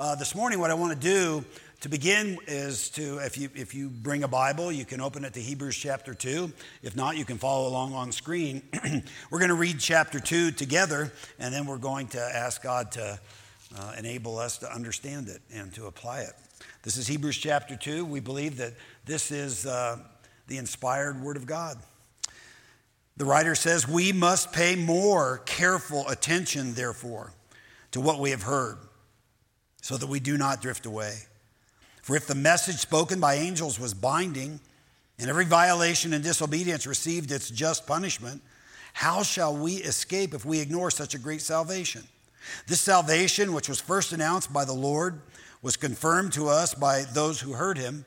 Uh, this morning, what I want to do to begin is to, if you, if you bring a Bible, you can open it to Hebrews chapter 2. If not, you can follow along on screen. we're going to read chapter 2 together, and then we're going to ask God to uh, enable us to understand it and to apply it. This is Hebrews chapter 2. We believe that this is uh, the inspired Word of God. The writer says, We must pay more careful attention, therefore, to what we have heard, so that we do not drift away. For if the message spoken by angels was binding, and every violation and disobedience received its just punishment, how shall we escape if we ignore such a great salvation? This salvation, which was first announced by the Lord, was confirmed to us by those who heard him.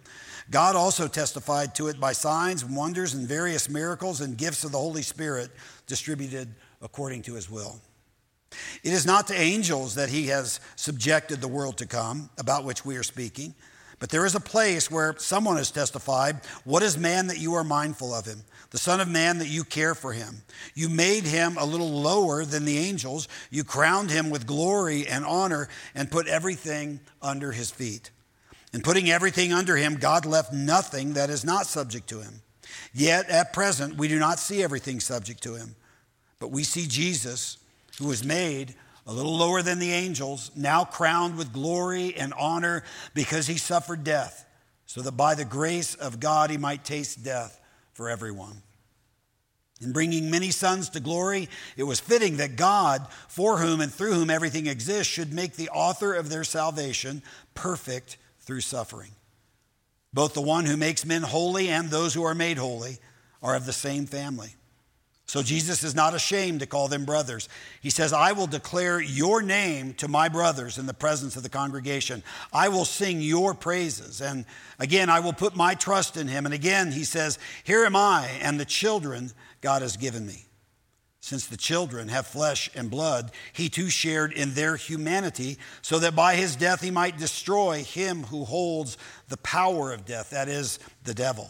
God also testified to it by signs and wonders and various miracles and gifts of the Holy Spirit distributed according to his will. It is not to angels that he has subjected the world to come, about which we are speaking. But there is a place where someone has testified, What is man that you are mindful of him? The Son of Man that you care for him. You made him a little lower than the angels. You crowned him with glory and honor and put everything under his feet. In putting everything under him, God left nothing that is not subject to him. Yet at present, we do not see everything subject to him. But we see Jesus, who was made a little lower than the angels, now crowned with glory and honor because he suffered death, so that by the grace of God he might taste death for everyone. In bringing many sons to glory, it was fitting that God, for whom and through whom everything exists, should make the author of their salvation perfect through suffering. Both the one who makes men holy and those who are made holy are of the same family. So Jesus is not ashamed to call them brothers. He says, I will declare your name to my brothers in the presence of the congregation. I will sing your praises. And again, I will put my trust in him. And again, he says, Here am I and the children God has given me. Since the children have flesh and blood, he too shared in their humanity, so that by his death he might destroy him who holds the power of death, that is, the devil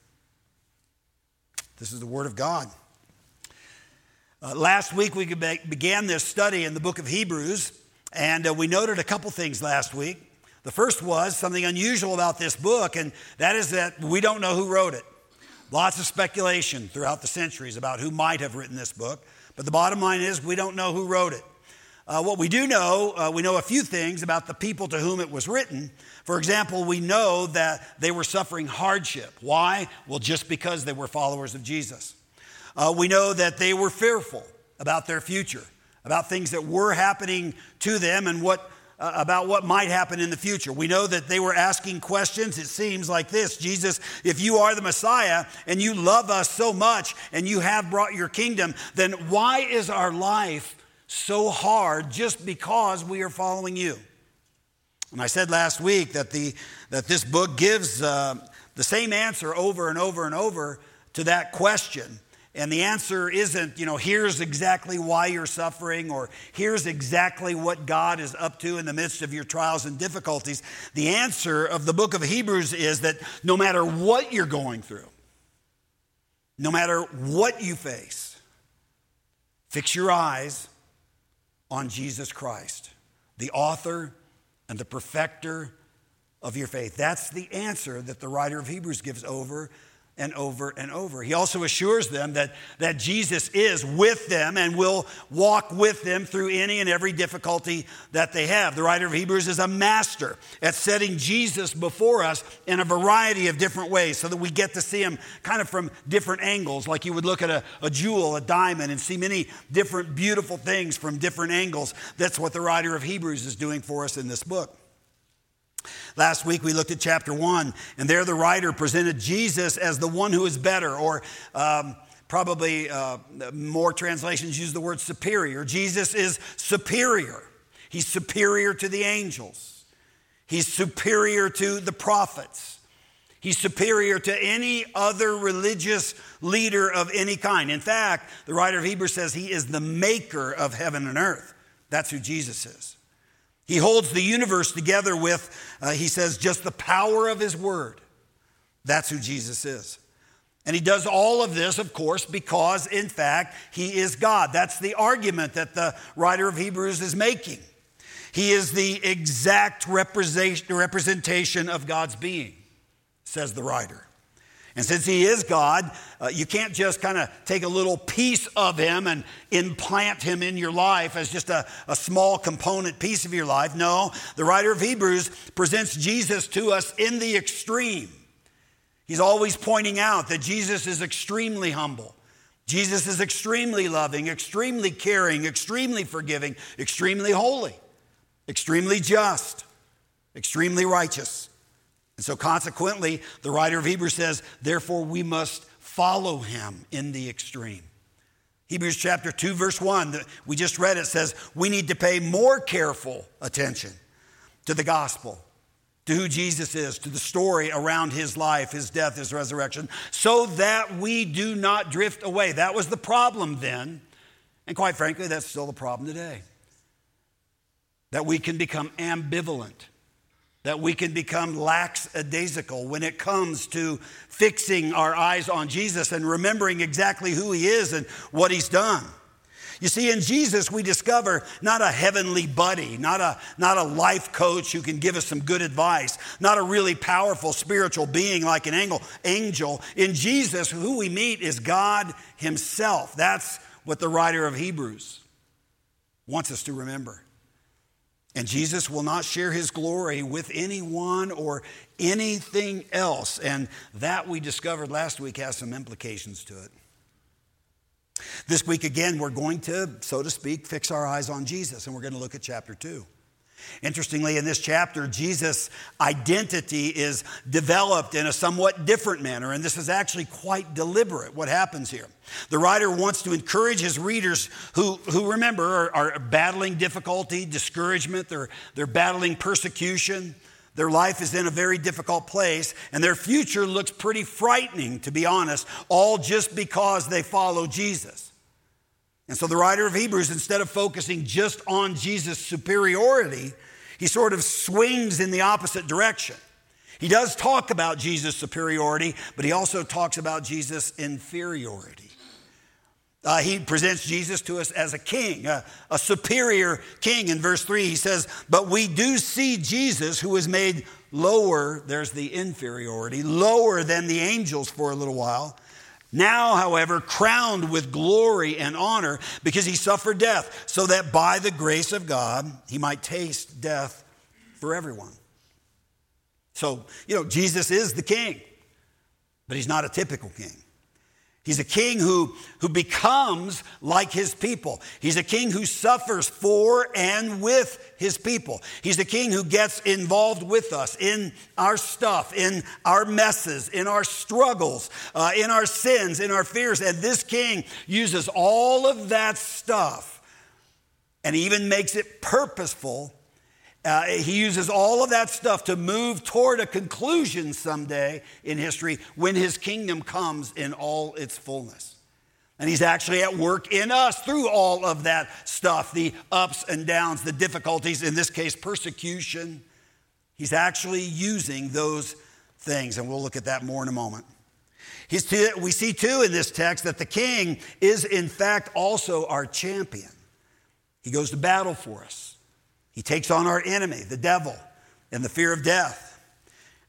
This is the Word of God. Uh, last week, we began this study in the book of Hebrews, and uh, we noted a couple things last week. The first was something unusual about this book, and that is that we don't know who wrote it. Lots of speculation throughout the centuries about who might have written this book, but the bottom line is we don't know who wrote it. Uh, what we do know, uh, we know a few things about the people to whom it was written. For example, we know that they were suffering hardship. Why? Well, just because they were followers of Jesus. Uh, we know that they were fearful about their future, about things that were happening to them and what uh, about what might happen in the future. We know that they were asking questions. It seems like this Jesus, if you are the Messiah and you love us so much and you have brought your kingdom, then why is our life so hard just because we are following you. And I said last week that, the, that this book gives uh, the same answer over and over and over to that question. And the answer isn't, you know, here's exactly why you're suffering or here's exactly what God is up to in the midst of your trials and difficulties. The answer of the book of Hebrews is that no matter what you're going through, no matter what you face, fix your eyes on Jesus Christ, the author and the perfecter of your faith. That's the answer that the writer of Hebrews gives over and over and over. He also assures them that, that Jesus is with them and will walk with them through any and every difficulty that they have. The writer of Hebrews is a master at setting Jesus before us in a variety of different ways so that we get to see him kind of from different angles, like you would look at a, a jewel, a diamond, and see many different beautiful things from different angles. That's what the writer of Hebrews is doing for us in this book. Last week we looked at chapter one, and there the writer presented Jesus as the one who is better, or um, probably uh, more translations use the word superior. Jesus is superior, he's superior to the angels. He's superior to the prophets. He's superior to any other religious leader of any kind. In fact, the writer of Hebrews says he is the maker of heaven and earth. That's who Jesus is. He holds the universe together with, uh, he says, just the power of his word. That's who Jesus is. And he does all of this, of course, because in fact, he is God. That's the argument that the writer of Hebrews is making. He is the exact representation of God's being, says the writer. And since he is God, uh, you can't just kind of take a little piece of him and implant him in your life as just a, a small component piece of your life. No, the writer of Hebrews presents Jesus to us in the extreme. He's always pointing out that Jesus is extremely humble. Jesus is extremely loving, extremely caring, extremely forgiving, extremely holy extremely just, extremely righteous. And so, consequently, the writer of Hebrews says, therefore, we must follow him in the extreme. Hebrews chapter 2, verse 1, that we just read it says, we need to pay more careful attention to the gospel, to who Jesus is, to the story around his life, his death, his resurrection, so that we do not drift away. That was the problem then. And quite frankly, that's still the problem today that we can become ambivalent, that we can become lackadaisical when it comes to fixing our eyes on Jesus and remembering exactly who he is and what he's done. You see, in Jesus, we discover not a heavenly buddy, not a, not a life coach who can give us some good advice, not a really powerful spiritual being like an angel. angel. In Jesus, who we meet is God Himself. That's what the writer of Hebrews wants us to remember. And Jesus will not share his glory with anyone or anything else. And that we discovered last week has some implications to it. This week, again, we're going to, so to speak, fix our eyes on Jesus, and we're going to look at chapter 2. Interestingly, in this chapter, Jesus' identity is developed in a somewhat different manner, and this is actually quite deliberate what happens here. The writer wants to encourage his readers who, who remember, are, are battling difficulty, discouragement, they're, they're battling persecution. Their life is in a very difficult place, and their future looks pretty frightening, to be honest, all just because they follow Jesus. And so the writer of Hebrews, instead of focusing just on Jesus' superiority, he sort of swings in the opposite direction. He does talk about Jesus' superiority, but he also talks about Jesus' inferiority. Uh, he presents Jesus to us as a king, a, a superior king. In verse 3, he says, But we do see Jesus who was made lower, there's the inferiority, lower than the angels for a little while now, however, crowned with glory and honor because he suffered death, so that by the grace of God he might taste death for everyone. So, you know, Jesus is the king, but he's not a typical king. He's a king who, who becomes like his people. He's a king who suffers for and with his people. He's a king who gets involved with us in our stuff, in our messes, in our struggles, uh, in our sins, in our fears. And this king uses all of that stuff and even makes it purposeful uh, he uses all of that stuff to move toward a conclusion someday in history when his kingdom comes in all its fullness. And he's actually at work in us through all of that stuff the ups and downs, the difficulties, in this case, persecution. He's actually using those things, and we'll look at that more in a moment. we see too in this text that the king is, in fact, also our champion. He goes to battle for us. He takes on our enemy, the devil, and the fear of death.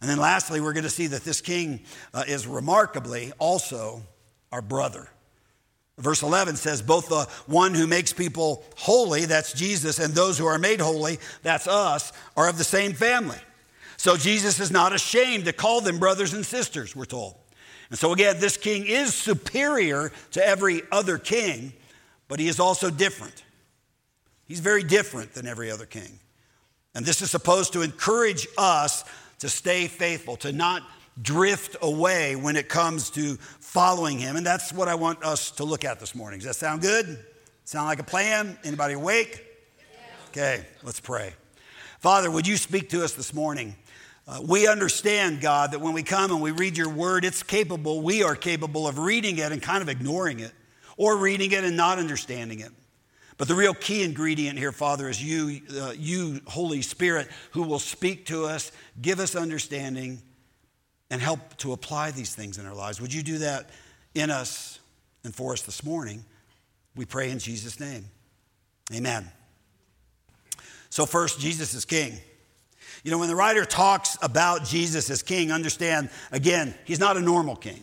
And then lastly, we're going to see that this king uh, is remarkably also our brother. Verse 11 says, Both the one who makes people holy, that's Jesus, and those who are made holy, that's us, are of the same family. So Jesus is not ashamed to call them brothers and sisters, we're told. And so again, this king is superior to every other king, but he is also different. He's very different than every other king. And this is supposed to encourage us to stay faithful, to not drift away when it comes to following him. And that's what I want us to look at this morning. Does that sound good? Sound like a plan? Anybody awake? Okay, let's pray. Father, would you speak to us this morning? Uh, we understand, God, that when we come and we read your word, it's capable, we are capable of reading it and kind of ignoring it, or reading it and not understanding it. But the real key ingredient here, Father, is you, uh, you, Holy Spirit, who will speak to us, give us understanding, and help to apply these things in our lives. Would you do that in us and for us this morning? We pray in Jesus' name. Amen. So, first, Jesus is king. You know, when the writer talks about Jesus as king, understand, again, he's not a normal king.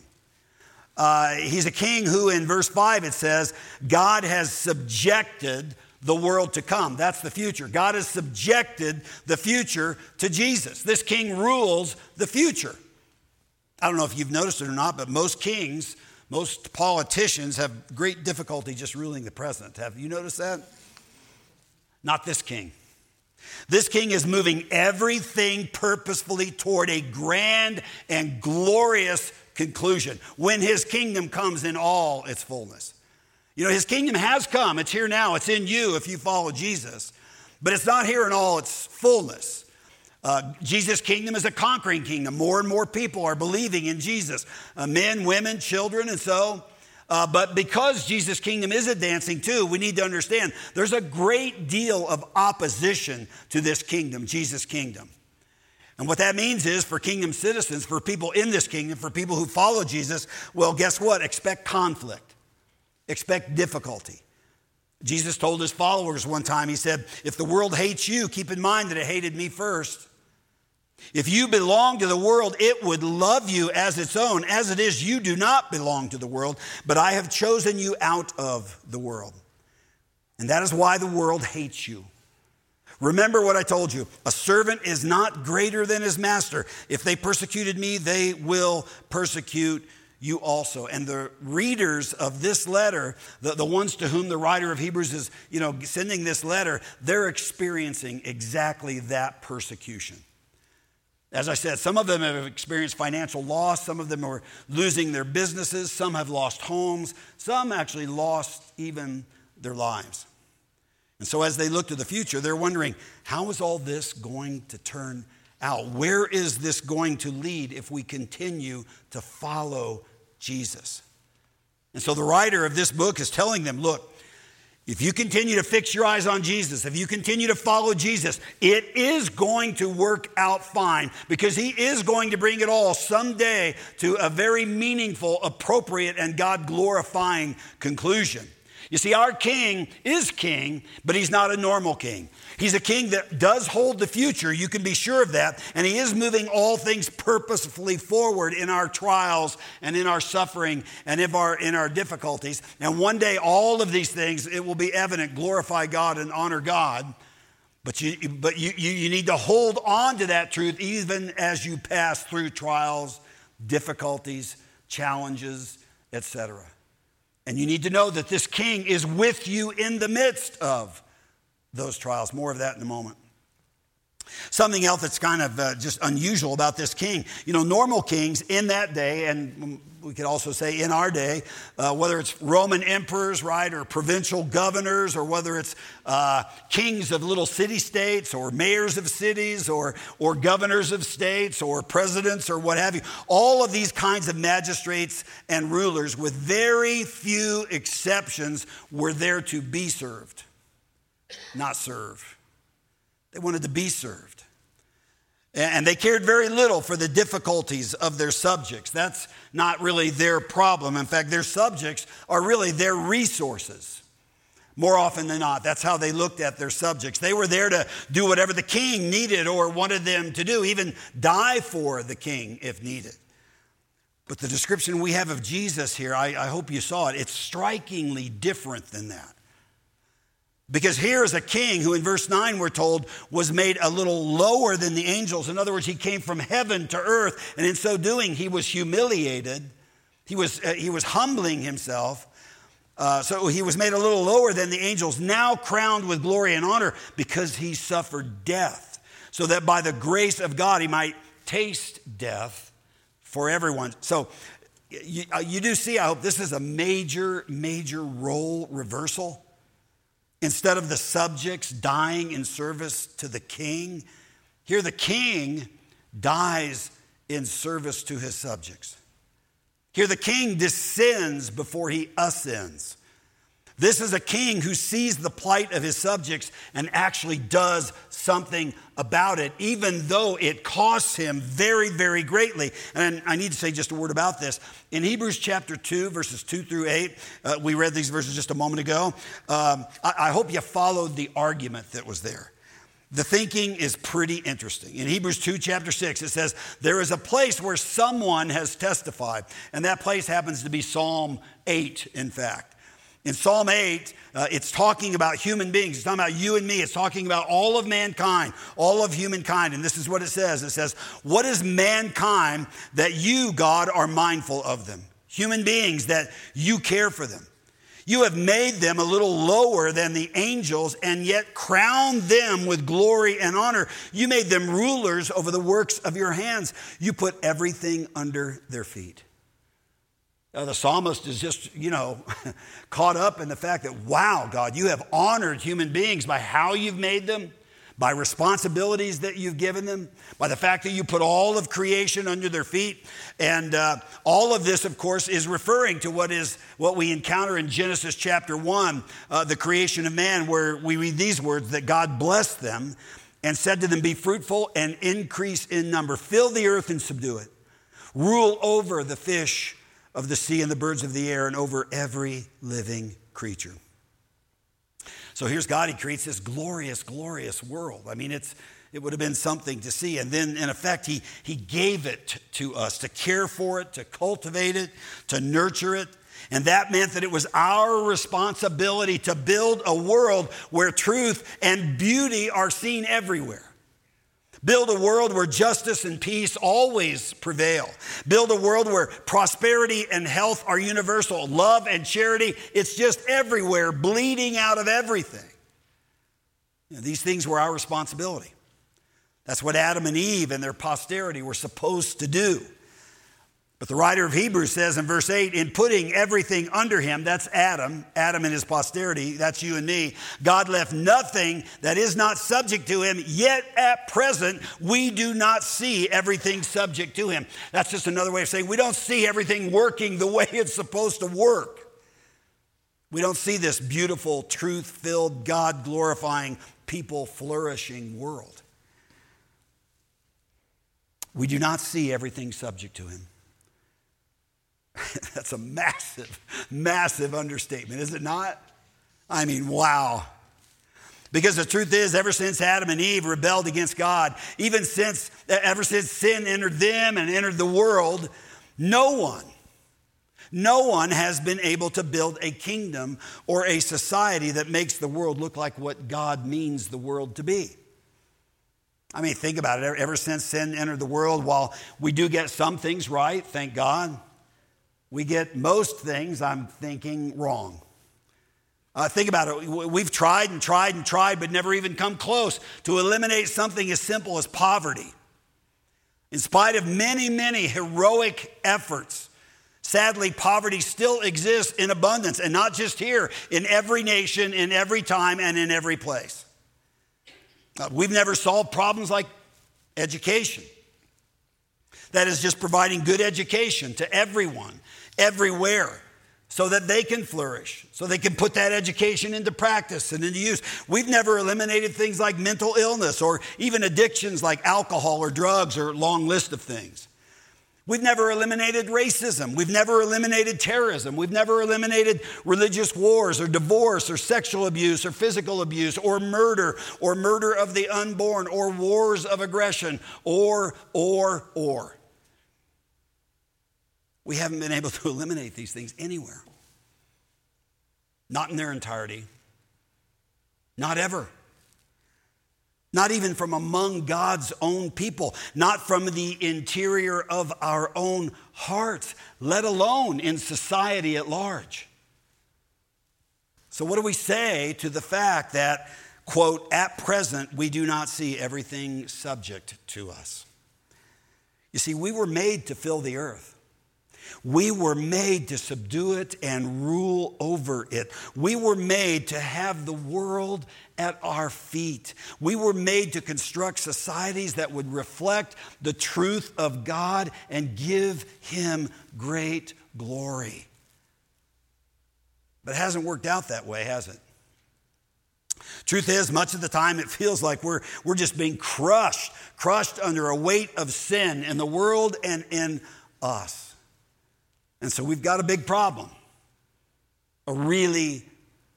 Uh, he's a king who, in verse 5, it says, God has subjected the world to come. That's the future. God has subjected the future to Jesus. This king rules the future. I don't know if you've noticed it or not, but most kings, most politicians have great difficulty just ruling the present. Have you noticed that? Not this king. This king is moving everything purposefully toward a grand and glorious conclusion when his kingdom comes in all its fullness. You know, his kingdom has come, it's here now, it's in you if you follow Jesus, but it's not here in all its fullness. Uh, Jesus' kingdom is a conquering kingdom. More and more people are believing in Jesus uh, men, women, children, and so uh, but because Jesus' kingdom is advancing too, we need to understand there's a great deal of opposition to this kingdom, Jesus' kingdom. And what that means is for kingdom citizens, for people in this kingdom, for people who follow Jesus, well, guess what? Expect conflict, expect difficulty. Jesus told his followers one time, he said, If the world hates you, keep in mind that it hated me first. If you belong to the world, it would love you as its own. As it is, you do not belong to the world, but I have chosen you out of the world. And that is why the world hates you. Remember what I told you a servant is not greater than his master. If they persecuted me, they will persecute you also. And the readers of this letter, the, the ones to whom the writer of Hebrews is you know, sending this letter, they're experiencing exactly that persecution. As I said, some of them have experienced financial loss, some of them are losing their businesses, some have lost homes, some actually lost even their lives. And so, as they look to the future, they're wondering how is all this going to turn out? Where is this going to lead if we continue to follow Jesus? And so, the writer of this book is telling them look, if you continue to fix your eyes on Jesus, if you continue to follow Jesus, it is going to work out fine because He is going to bring it all someday to a very meaningful, appropriate, and God glorifying conclusion. You see, our king is king, but he's not a normal king. He's a king that does hold the future. You can be sure of that. And he is moving all things purposefully forward in our trials and in our suffering and in our, in our difficulties. And one day, all of these things, it will be evident, glorify God and honor God. But you, but you, you need to hold on to that truth even as you pass through trials, difficulties, challenges, etc. And you need to know that this king is with you in the midst of those trials. More of that in a moment. Something else that's kind of uh, just unusual about this king. You know, normal kings in that day, and we could also say in our day, uh, whether it's Roman emperors, right, or provincial governors, or whether it's uh, kings of little city states, or mayors of cities, or, or governors of states, or presidents, or what have you, all of these kinds of magistrates and rulers, with very few exceptions, were there to be served, not serve. They wanted to be served. And they cared very little for the difficulties of their subjects. That's not really their problem. In fact, their subjects are really their resources. More often than not, that's how they looked at their subjects. They were there to do whatever the king needed or wanted them to do, even die for the king if needed. But the description we have of Jesus here, I, I hope you saw it, it's strikingly different than that. Because here is a king who, in verse 9, we're told, was made a little lower than the angels. In other words, he came from heaven to earth, and in so doing, he was humiliated. He was, uh, he was humbling himself. Uh, so he was made a little lower than the angels, now crowned with glory and honor because he suffered death, so that by the grace of God he might taste death for everyone. So you, uh, you do see, I hope, this is a major, major role reversal. Instead of the subjects dying in service to the king. Here, the king dies in service to his subjects. Here, the king descends before he ascends. This is a king who sees the plight of his subjects and actually does something about it, even though it costs him very, very greatly. And I need to say just a word about this. In Hebrews chapter 2, verses 2 through 8, uh, we read these verses just a moment ago. Um, I, I hope you followed the argument that was there. The thinking is pretty interesting. In Hebrews 2, chapter 6, it says, There is a place where someone has testified, and that place happens to be Psalm 8, in fact. In Psalm 8, uh, it's talking about human beings. It's talking about you and me. It's talking about all of mankind, all of humankind. And this is what it says it says, What is mankind that you, God, are mindful of them? Human beings that you care for them. You have made them a little lower than the angels and yet crowned them with glory and honor. You made them rulers over the works of your hands. You put everything under their feet. Uh, the psalmist is just, you know, caught up in the fact that, wow, God, you have honored human beings by how you've made them, by responsibilities that you've given them, by the fact that you put all of creation under their feet. And uh, all of this, of course, is referring to what is what we encounter in Genesis chapter 1, uh, the creation of man, where we read these words that God blessed them and said to them, Be fruitful and increase in number, fill the earth and subdue it, rule over the fish of the sea and the birds of the air and over every living creature. So here's God, He creates this glorious, glorious world. I mean, it's, it would have been something to see. And then, in effect, he, he gave it to us to care for it, to cultivate it, to nurture it. And that meant that it was our responsibility to build a world where truth and beauty are seen everywhere. Build a world where justice and peace always prevail. Build a world where prosperity and health are universal. Love and charity, it's just everywhere, bleeding out of everything. You know, these things were our responsibility. That's what Adam and Eve and their posterity were supposed to do. But the writer of Hebrews says in verse 8, in putting everything under him, that's Adam, Adam and his posterity, that's you and me, God left nothing that is not subject to him, yet at present we do not see everything subject to him. That's just another way of saying we don't see everything working the way it's supposed to work. We don't see this beautiful, truth filled, God glorifying, people flourishing world. We do not see everything subject to him. That's a massive, massive understatement, is it not? I mean, wow. Because the truth is, ever since Adam and Eve rebelled against God, even since, ever since sin entered them and entered the world, no one, no one has been able to build a kingdom or a society that makes the world look like what God means the world to be. I mean, think about it. Ever since sin entered the world, while we do get some things right, thank God, we get most things, I'm thinking, wrong. Uh, think about it. We've tried and tried and tried, but never even come close to eliminate something as simple as poverty. In spite of many, many heroic efforts, sadly, poverty still exists in abundance, and not just here, in every nation, in every time, and in every place. Uh, we've never solved problems like education. That is just providing good education to everyone everywhere so that they can flourish, so they can put that education into practice and into use. We've never eliminated things like mental illness or even addictions like alcohol or drugs or a long list of things. We've never eliminated racism. We've never eliminated terrorism. We've never eliminated religious wars or divorce or sexual abuse or physical abuse or murder or murder of the unborn or wars of aggression or, or, or. We haven't been able to eliminate these things anywhere. Not in their entirety. Not ever. Not even from among God's own people, not from the interior of our own hearts, let alone in society at large. So, what do we say to the fact that, quote, at present, we do not see everything subject to us? You see, we were made to fill the earth. We were made to subdue it and rule over it. We were made to have the world at our feet. We were made to construct societies that would reflect the truth of God and give Him great glory. But it hasn't worked out that way, has it? Truth is, much of the time it feels like we're, we're just being crushed, crushed under a weight of sin in the world and in us. And so we've got a big problem, a really,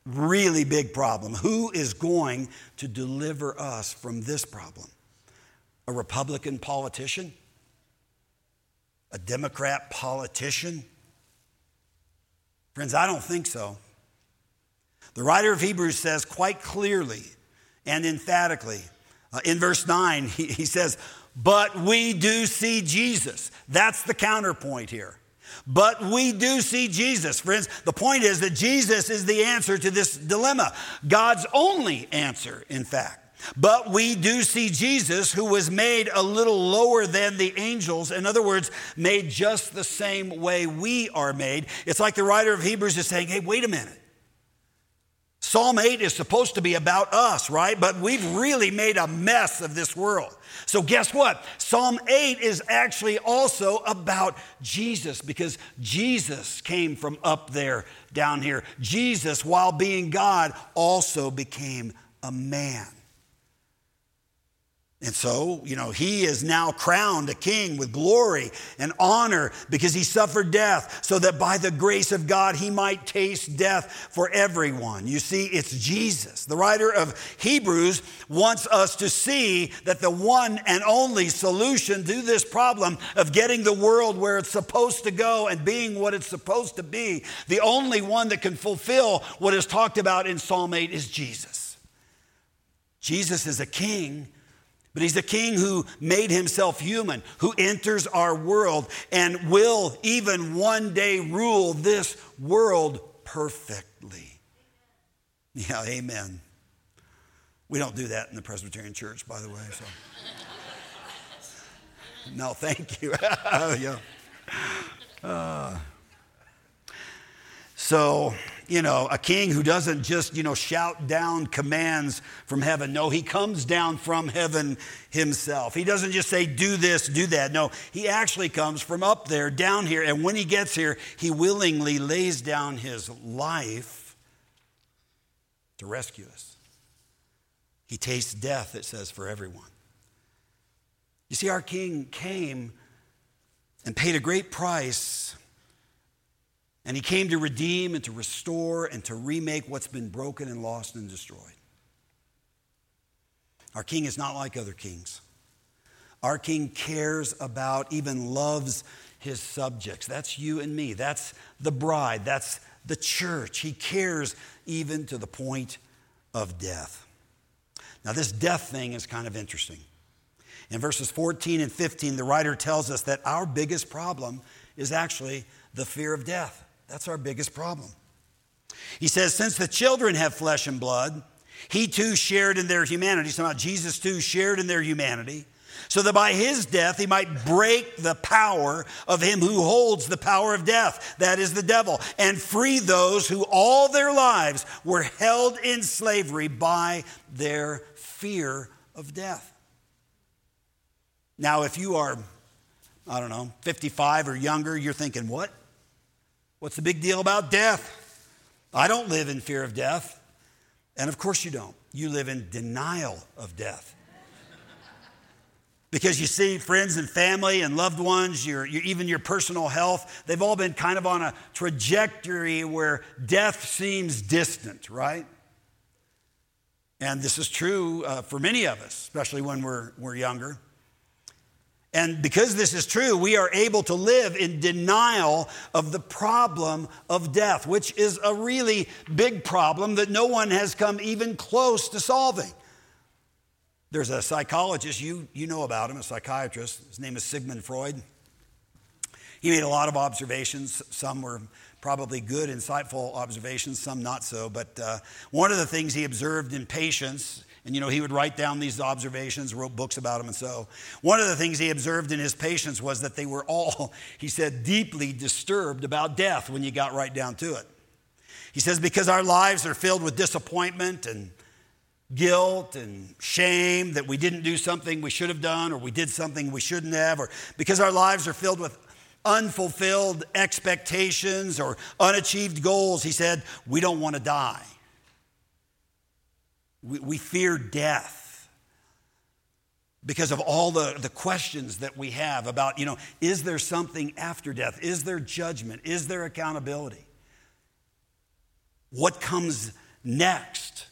really big problem. Who is going to deliver us from this problem? A Republican politician? A Democrat politician? Friends, I don't think so. The writer of Hebrews says quite clearly and emphatically uh, in verse 9, he, he says, But we do see Jesus. That's the counterpoint here. But we do see Jesus. Friends, the point is that Jesus is the answer to this dilemma, God's only answer, in fact. But we do see Jesus, who was made a little lower than the angels. In other words, made just the same way we are made. It's like the writer of Hebrews is saying, hey, wait a minute. Psalm 8 is supposed to be about us, right? But we've really made a mess of this world. So, guess what? Psalm 8 is actually also about Jesus because Jesus came from up there down here. Jesus, while being God, also became a man. And so, you know, he is now crowned a king with glory and honor because he suffered death so that by the grace of God he might taste death for everyone. You see, it's Jesus. The writer of Hebrews wants us to see that the one and only solution to this problem of getting the world where it's supposed to go and being what it's supposed to be, the only one that can fulfill what is talked about in Psalm 8 is Jesus. Jesus is a king but he's a king who made himself human, who enters our world and will even one day rule this world perfectly. Yeah, amen. We don't do that in the Presbyterian Church, by the way. So. no, thank you. yeah. Uh, so, you know, a king who doesn't just, you know, shout down commands from heaven. No, he comes down from heaven himself. He doesn't just say, do this, do that. No, he actually comes from up there, down here. And when he gets here, he willingly lays down his life to rescue us. He tastes death, it says, for everyone. You see, our king came and paid a great price and he came to redeem and to restore and to remake what's been broken and lost and destroyed. Our king is not like other kings. Our king cares about, even loves his subjects. That's you and me. That's the bride. That's the church. He cares even to the point of death. Now, this death thing is kind of interesting. In verses 14 and 15, the writer tells us that our biggest problem is actually the fear of death. That's our biggest problem. He says, Since the children have flesh and blood, he too shared in their humanity. So now Jesus too shared in their humanity, so that by his death he might break the power of him who holds the power of death, that is the devil, and free those who all their lives were held in slavery by their fear of death. Now, if you are, I don't know, 55 or younger, you're thinking, what? What's the big deal about death? I don't live in fear of death. And of course you don't. You live in denial of death. Because you see, friends and family and loved ones, your, your, even your personal health, they've all been kind of on a trajectory where death seems distant, right? And this is true uh, for many of us, especially when we're, we're younger. And because this is true, we are able to live in denial of the problem of death, which is a really big problem that no one has come even close to solving. There's a psychologist, you, you know about him, a psychiatrist. His name is Sigmund Freud. He made a lot of observations. Some were probably good, insightful observations, some not so. But uh, one of the things he observed in patients And you know, he would write down these observations, wrote books about them, and so. One of the things he observed in his patients was that they were all, he said, deeply disturbed about death when you got right down to it. He says, because our lives are filled with disappointment and guilt and shame that we didn't do something we should have done or we did something we shouldn't have, or because our lives are filled with unfulfilled expectations or unachieved goals, he said, we don't want to die. We, we fear death because of all the, the questions that we have about, you know, is there something after death? Is there judgment? Is there accountability? What comes next?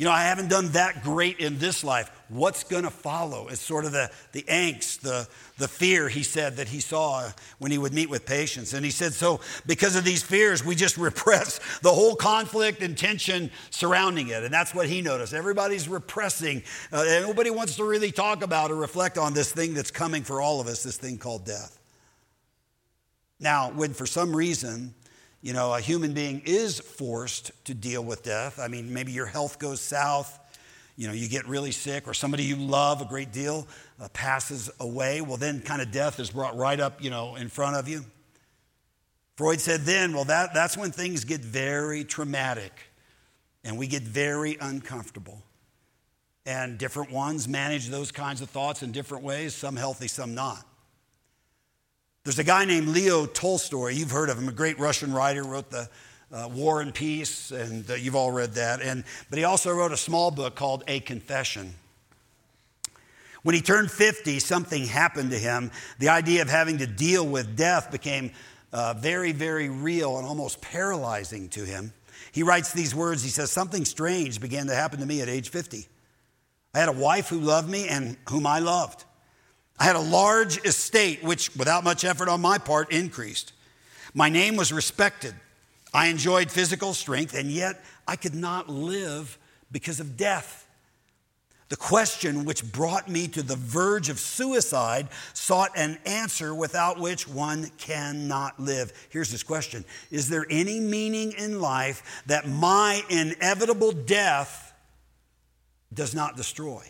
You know, I haven't done that great in this life. What's going to follow? It's sort of the, the angst, the, the fear, he said, that he saw when he would meet with patients. And he said, so because of these fears, we just repress the whole conflict and tension surrounding it. And that's what he noticed. Everybody's repressing. Uh, nobody wants to really talk about or reflect on this thing that's coming for all of us, this thing called death. Now, when for some reason, you know, a human being is forced to deal with death. I mean, maybe your health goes south, you know, you get really sick, or somebody you love a great deal uh, passes away. Well, then kind of death is brought right up, you know, in front of you. Freud said then, well, that, that's when things get very traumatic and we get very uncomfortable. And different ones manage those kinds of thoughts in different ways, some healthy, some not. There's a guy named Leo Tolstoy. You've heard of him, a great Russian writer, wrote the uh, War and Peace, and uh, you've all read that. And, but he also wrote a small book called A Confession. When he turned 50, something happened to him. The idea of having to deal with death became uh, very, very real and almost paralyzing to him. He writes these words He says, Something strange began to happen to me at age 50. I had a wife who loved me and whom I loved. I had a large estate, which, without much effort on my part, increased. My name was respected. I enjoyed physical strength, and yet I could not live because of death. The question which brought me to the verge of suicide sought an answer without which one cannot live. Here's this question Is there any meaning in life that my inevitable death does not destroy?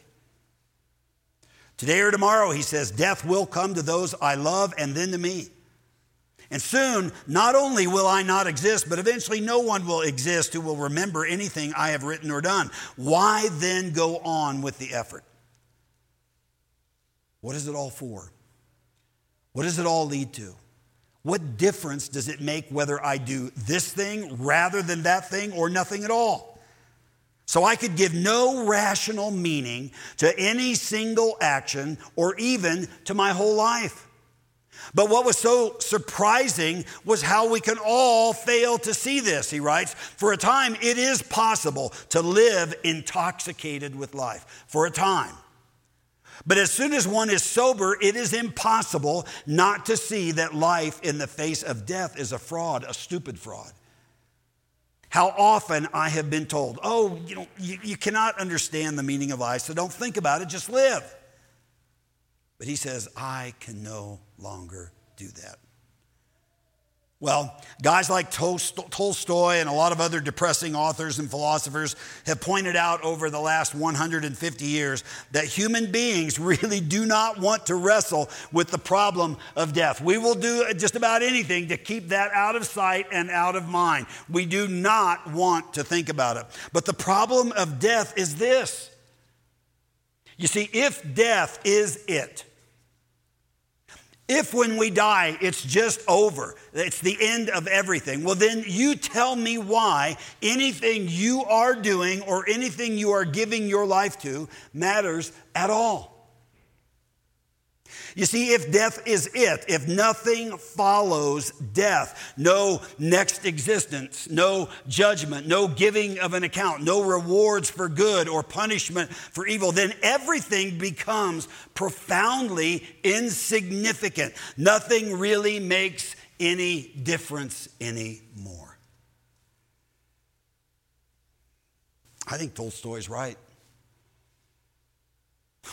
Today or tomorrow, he says, death will come to those I love and then to me. And soon, not only will I not exist, but eventually no one will exist who will remember anything I have written or done. Why then go on with the effort? What is it all for? What does it all lead to? What difference does it make whether I do this thing rather than that thing or nothing at all? So I could give no rational meaning to any single action or even to my whole life. But what was so surprising was how we can all fail to see this, he writes. For a time, it is possible to live intoxicated with life. For a time. But as soon as one is sober, it is impossible not to see that life in the face of death is a fraud, a stupid fraud. How often I have been told, oh, you know, you, you cannot understand the meaning of life, so don't think about it, just live. But he says, I can no longer do that. Well, guys like Tolstoy and a lot of other depressing authors and philosophers have pointed out over the last 150 years that human beings really do not want to wrestle with the problem of death. We will do just about anything to keep that out of sight and out of mind. We do not want to think about it. But the problem of death is this. You see, if death is it, if when we die, it's just over, it's the end of everything, well, then you tell me why anything you are doing or anything you are giving your life to matters at all. You see, if death is it, if nothing follows death, no next existence, no judgment, no giving of an account, no rewards for good or punishment for evil, then everything becomes profoundly insignificant. Nothing really makes any difference anymore. I think Tolstoy's right.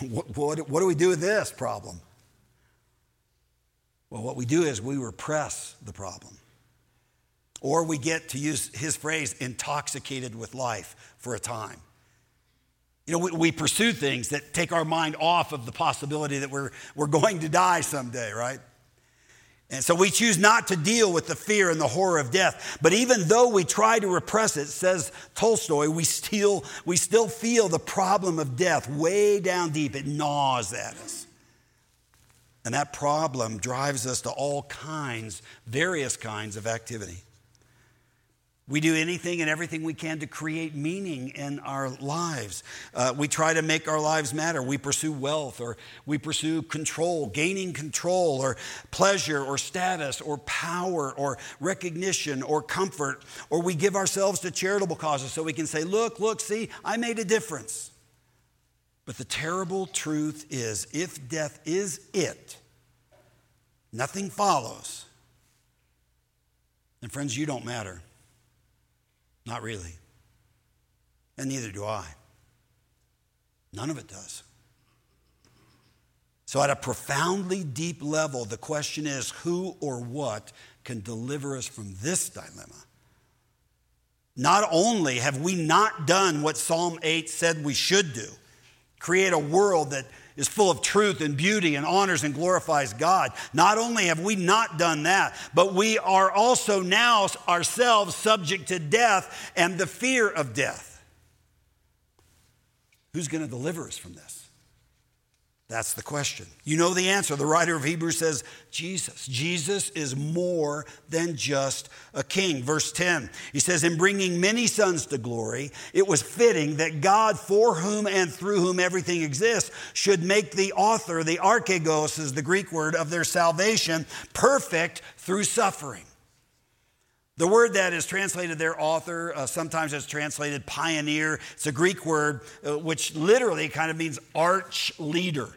What, what, what do we do with this problem? Well, what we do is we repress the problem. Or we get, to use his phrase, intoxicated with life for a time. You know, we, we, pursue things that take our mind off of the possibility that we're, we're going to die someday, right? And so we choose not to deal with the fear and the horror of death. But even though we try to repress it, says Tolstoy, we still, we still feel the problem of death way down deep. It gnaws at us. And that problem drives us to all kinds, various kinds of activity. We do anything and everything we can to create meaning in our lives. Uh, we try to make our lives matter. We pursue wealth or we pursue control, gaining control or pleasure or status or power or recognition or comfort. Or we give ourselves to charitable causes so we can say, Look, look, see, I made a difference. But the terrible truth is if death is it, nothing follows. And friends, you don't matter. Not really. And neither do I. None of it does. So, at a profoundly deep level, the question is who or what can deliver us from this dilemma? Not only have we not done what Psalm 8 said we should do, create a world that is full of truth and beauty and honors and glorifies God. Not only have we not done that, but we are also now ourselves subject to death and the fear of death. Who's going to deliver us from this? That's the question. You know the answer. The writer of Hebrews says Jesus. Jesus is more than just a king. Verse 10, he says, In bringing many sons to glory, it was fitting that God, for whom and through whom everything exists, should make the author, the archegos is the Greek word, of their salvation perfect through suffering. The word that is translated there, author, uh, sometimes it's translated pioneer. It's a Greek word uh, which literally kind of means arch leader.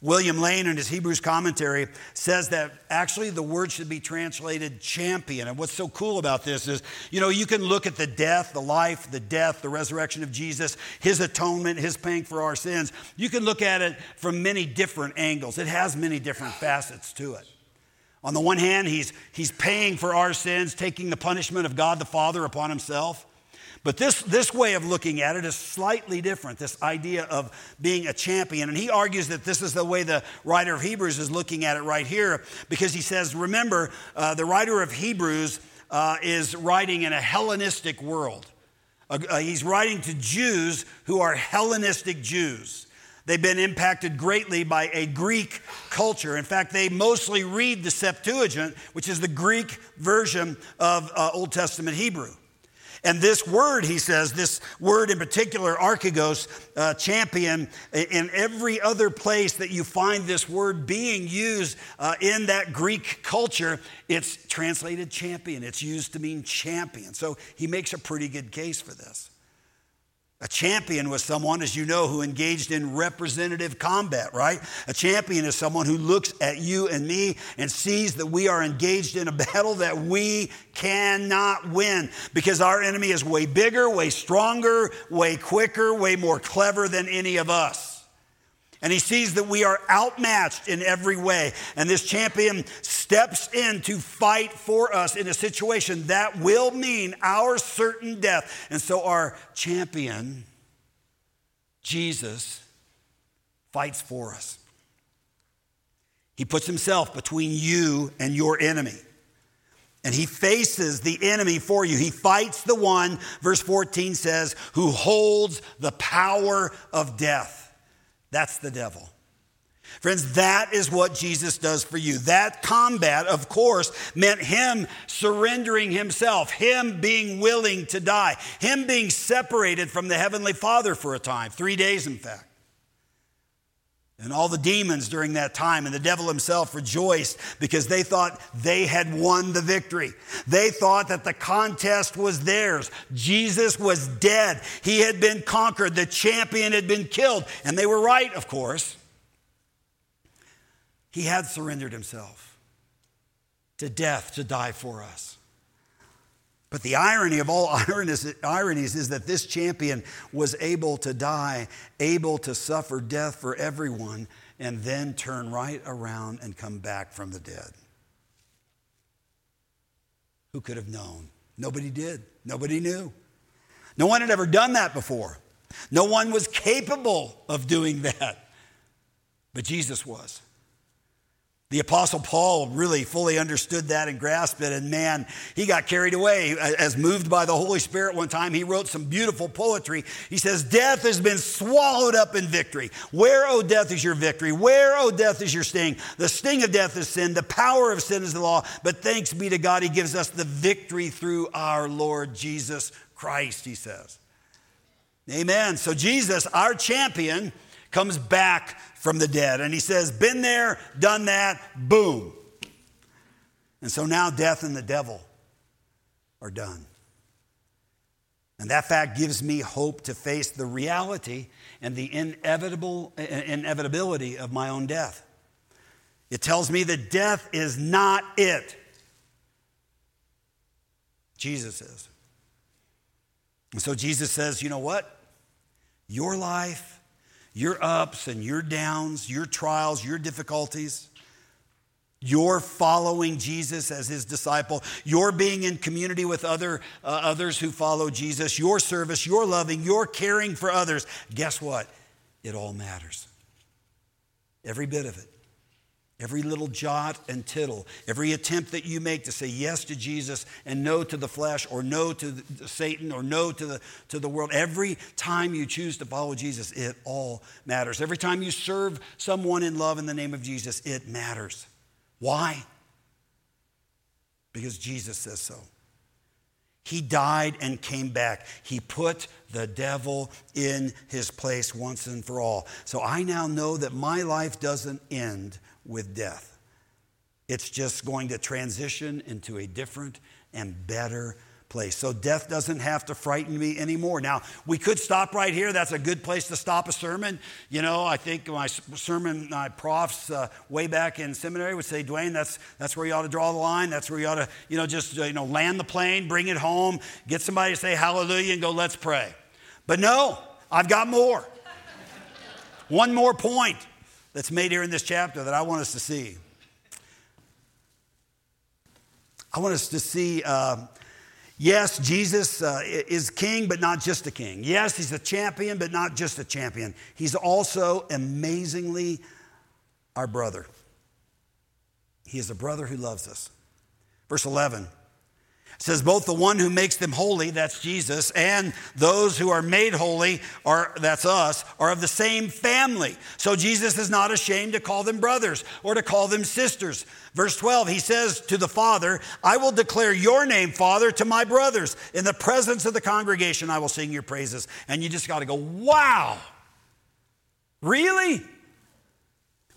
William Lane, in his Hebrews commentary, says that actually the word should be translated champion. And what's so cool about this is, you know, you can look at the death, the life, the death, the resurrection of Jesus, his atonement, his paying for our sins. You can look at it from many different angles. It has many different facets to it. On the one hand, he's, he's paying for our sins, taking the punishment of God the Father upon himself. But this, this way of looking at it is slightly different, this idea of being a champion. And he argues that this is the way the writer of Hebrews is looking at it right here, because he says, remember, uh, the writer of Hebrews uh, is writing in a Hellenistic world. Uh, he's writing to Jews who are Hellenistic Jews. They've been impacted greatly by a Greek culture. In fact, they mostly read the Septuagint, which is the Greek version of uh, Old Testament Hebrew. And this word, he says, this word in particular, archegos, uh, champion, in every other place that you find this word being used uh, in that Greek culture, it's translated champion. It's used to mean champion. So he makes a pretty good case for this. A champion was someone, as you know, who engaged in representative combat, right? A champion is someone who looks at you and me and sees that we are engaged in a battle that we cannot win because our enemy is way bigger, way stronger, way quicker, way more clever than any of us. And he sees that we are outmatched in every way. And this champion steps in to fight for us in a situation that will mean our certain death. And so our champion, Jesus, fights for us. He puts himself between you and your enemy. And he faces the enemy for you. He fights the one, verse 14 says, who holds the power of death. That's the devil. Friends, that is what Jesus does for you. That combat, of course, meant him surrendering himself, him being willing to die, him being separated from the Heavenly Father for a time, three days, in fact and all the demons during that time. And the devil himself rejoiced because they thought they had won the victory. They thought that the contest was theirs. Jesus was dead. He had been conquered. The champion had been killed. And they were right, of course. He had surrendered himself to death to die for us. But the irony of all ironies is that this champion was able to die, able to suffer death for everyone, and then turn right around and come back from the dead. Who could have known? Nobody did. Nobody knew. No one had ever done that before. No one was capable of doing that, but Jesus was. The Apostle Paul really fully understood that and grasped it, and man, he got carried away. As moved by the Holy Spirit one time, he wrote some beautiful poetry. He says, Death has been swallowed up in victory. Where, O death, is your victory? Where, O death, is your sting? The sting of death is sin, the power of sin is the law, but thanks be to God, he gives us the victory through our Lord Jesus Christ, he says. Amen. So, Jesus, our champion, comes back from the dead. And he says, Been there, done that, boom. And so now death and the devil are done. And that fact gives me hope to face the reality and the inevitable inevitability of my own death. It tells me that death is not it. Jesus is. And so Jesus says, you know what? Your life your ups and your downs, your trials, your difficulties, your following Jesus as his disciple, your being in community with other, uh, others who follow Jesus, your service, your loving, your caring for others, guess what? It all matters. Every bit of it. Every little jot and tittle, every attempt that you make to say yes to Jesus and no to the flesh or no to the, Satan or no to the, to the world, every time you choose to follow Jesus, it all matters. Every time you serve someone in love in the name of Jesus, it matters. Why? Because Jesus says so. He died and came back. He put the devil in his place once and for all. So I now know that my life doesn't end with death. It's just going to transition into a different and better place. So death doesn't have to frighten me anymore. Now, we could stop right here. That's a good place to stop a sermon. You know, I think my sermon, my profs uh, way back in seminary would say, Dwayne, that's, that's where you ought to draw the line. That's where you ought to, you know, just, uh, you know, land the plane, bring it home, get somebody to say hallelujah and go, let's pray. But no, I've got more. One more point that's made here in this chapter that I want us to see. I want us to see, uh, yes, Jesus uh, is king, but not just a king. Yes, he's a champion, but not just a champion. He's also amazingly our brother. He is a brother who loves us. Verse 11 says both the one who makes them holy, that's Jesus, and those who are made holy, are that's us, are of the same family. So Jesus is not ashamed to call them brothers or to call them sisters. Verse 12, he says to the Father, I will declare your name, Father, to my brothers. In the presence of the congregation, I will sing your praises. And you just got to go, wow. Really?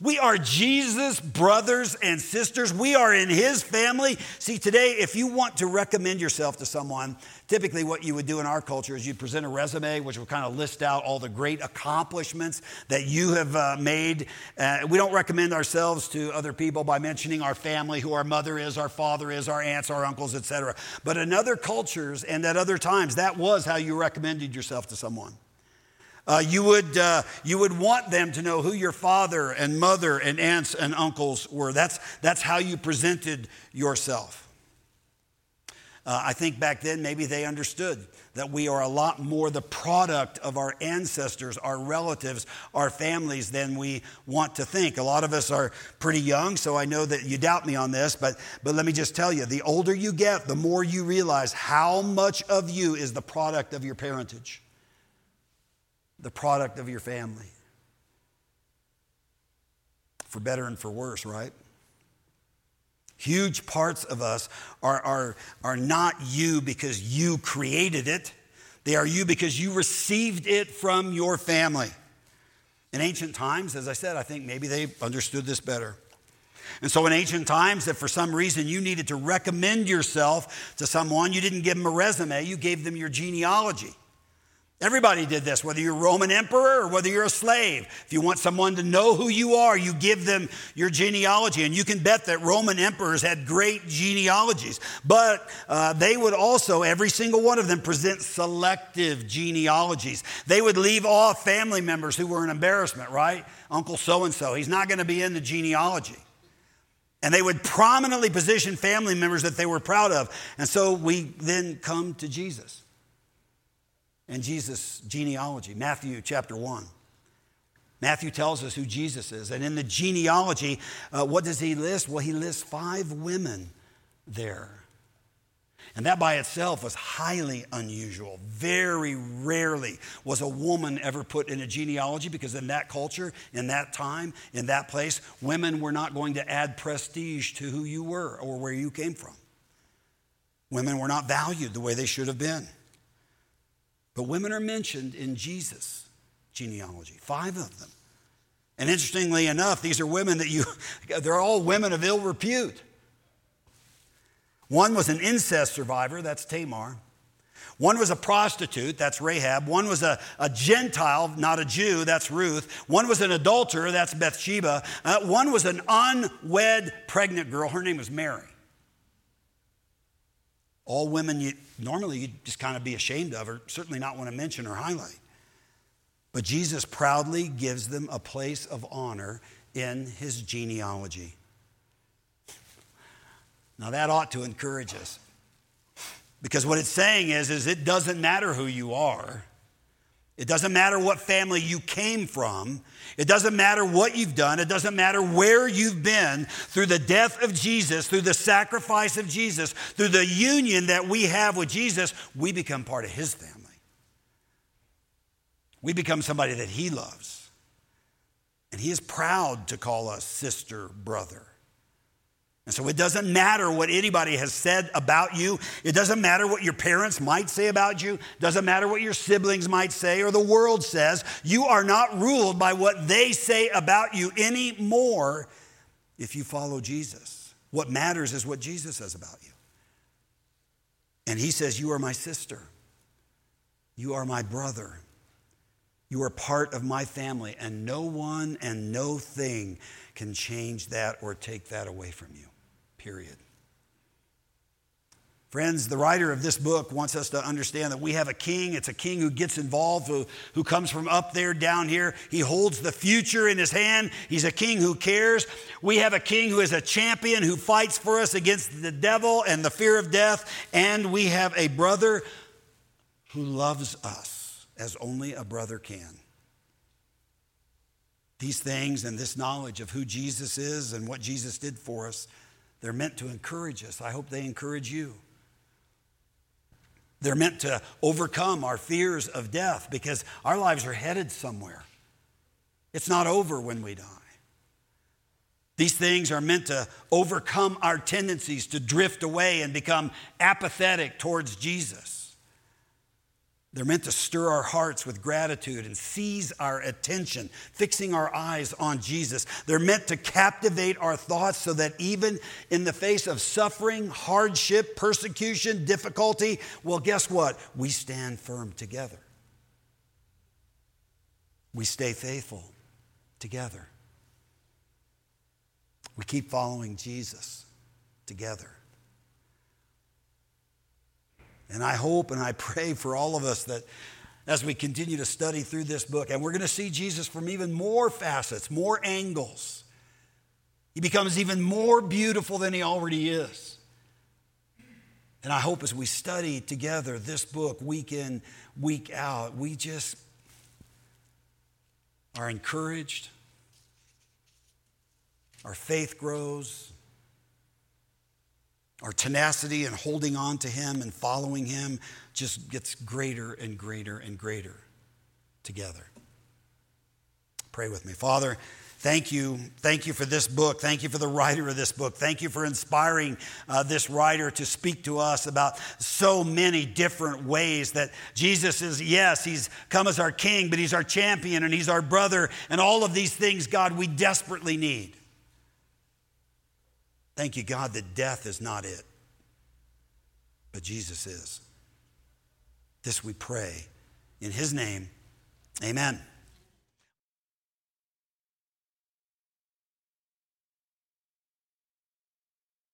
We are Jesus' brothers and sisters. We are in his family. See, today, if you want to recommend yourself to someone, typically what you would do in our culture is you'd present a resume, which would kind of list out all the great accomplishments that you have uh, made. Uh, we don't recommend ourselves to other people by mentioning our family, who our mother is, our father is, our aunts, our uncles, etc. But in other cultures and at other times, that was how you recommended yourself to someone. Uh, you, would, uh, you would want them to know who your father and mother and aunts and uncles were. That's, that's how you presented yourself. Uh, I think back then maybe they understood that we are a lot more the product of our ancestors, our relatives, our families than we want to think. A lot of us are pretty young, so I know that you doubt me on this, but, but let me just tell you the older you get, the more you realize how much of you is the product of your parentage the product of your family. For better and for worse, right? Huge parts of us are, are, are not you because you created it. They are you because you received it from your family. In ancient times, as I said, I think maybe they understood this better. And so, in ancient times, if for some reason you needed to recommend yourself to someone, you didn't give them a resume, you gave them your genealogy. Everybody did this, whether you're a Roman emperor or whether you're a slave. If you want someone to know who you are, you give them your genealogy. And you can bet that Roman emperors had great genealogies. But uh, they would also, every single one of them, present selective genealogies. They would leave off family members who were an embarrassment, right? Uncle so and so, he's not going to be in the genealogy. And they would prominently position family members that they were proud of. And so we then come to Jesus. And Jesus' genealogy. Matthew chapter 1. Matthew tells us who Jesus is. And in the genealogy, uh, what does he list? Well, he lists five women there. And that by itself was highly unusual. Very rarely was a woman ever put in a genealogy because in that culture, in that time, in that place, women were not going to add prestige to who you were or where you came from. Women were not valued the way they should have been. But women are mentioned in Jesus' genealogy, five of them. And interestingly enough, these are women that you, they're all women of ill repute. One was an incest survivor, that's Tamar. One was a prostitute, that's Rahab. One was a, a Gentile, not a Jew, that's Ruth. One was an adulterer, that's Bathsheba. Uh, one was an unwed pregnant girl, her name was Mary. All women, you, normally you'd just kind of be ashamed of, or certainly not want to mention or highlight. But Jesus proudly gives them a place of honor in his genealogy. Now, that ought to encourage us. Because what it's saying is, is it doesn't matter who you are. It doesn't matter what family you came from. It doesn't matter what you've done. It doesn't matter where you've been through the death of Jesus, through the sacrifice of Jesus, through the union that we have with Jesus, we become part of his family. We become somebody that he loves. And he is proud to call us sister, brother. And so it doesn't matter what anybody has said about you. It doesn't matter what your parents might say about you. It doesn't matter what your siblings might say or the world says. You are not ruled by what they say about you anymore if you follow Jesus. What matters is what Jesus says about you. And he says, You are my sister. You are my brother. You are part of my family, and no one and no thing can change that or take that away from you period. Friends, the writer of this book wants us to understand that we have a king. It's a king who gets involved, who, who comes from up there, down here. He holds the future in his hand. He's a king who cares. We have a king who is a champion who fights for us against the devil and the fear of death. And we have a brother who loves us as only a brother can. These things and this knowledge of who Jesus is and what Jesus did for us they're meant to encourage us. I hope they encourage you. They're meant to overcome our fears of death because our lives are headed somewhere. It's not over when we die. These things are meant to overcome our tendencies to drift away and become apathetic towards Jesus. They're meant to stir our hearts with gratitude and seize our attention, fixing our eyes on Jesus. They're meant to captivate our thoughts so that even in the face of suffering, hardship, persecution, difficulty, well, guess what? We stand firm together. We stay faithful together. We keep following Jesus together. And I hope and I pray for all of us that as we continue to study through this book, and we're going to see Jesus from even more facets, more angles. He becomes even more beautiful than he already is. And I hope as we study together this book week in, week out, we just are encouraged, our faith grows, our tenacity and holding on to Him and following Him just gets greater and greater and greater together. Pray with me. Father, thank you. Thank you for this book. Thank you for the writer of this book. Thank you for inspiring uh, this writer to speak to us about so many different ways that Jesus is, yes, he's come as our king, but he's our champion and he's our brother. And all of these things, God, we desperately need. Thank you, God, that death is not it, but Jesus is. This we pray. In his name, amen.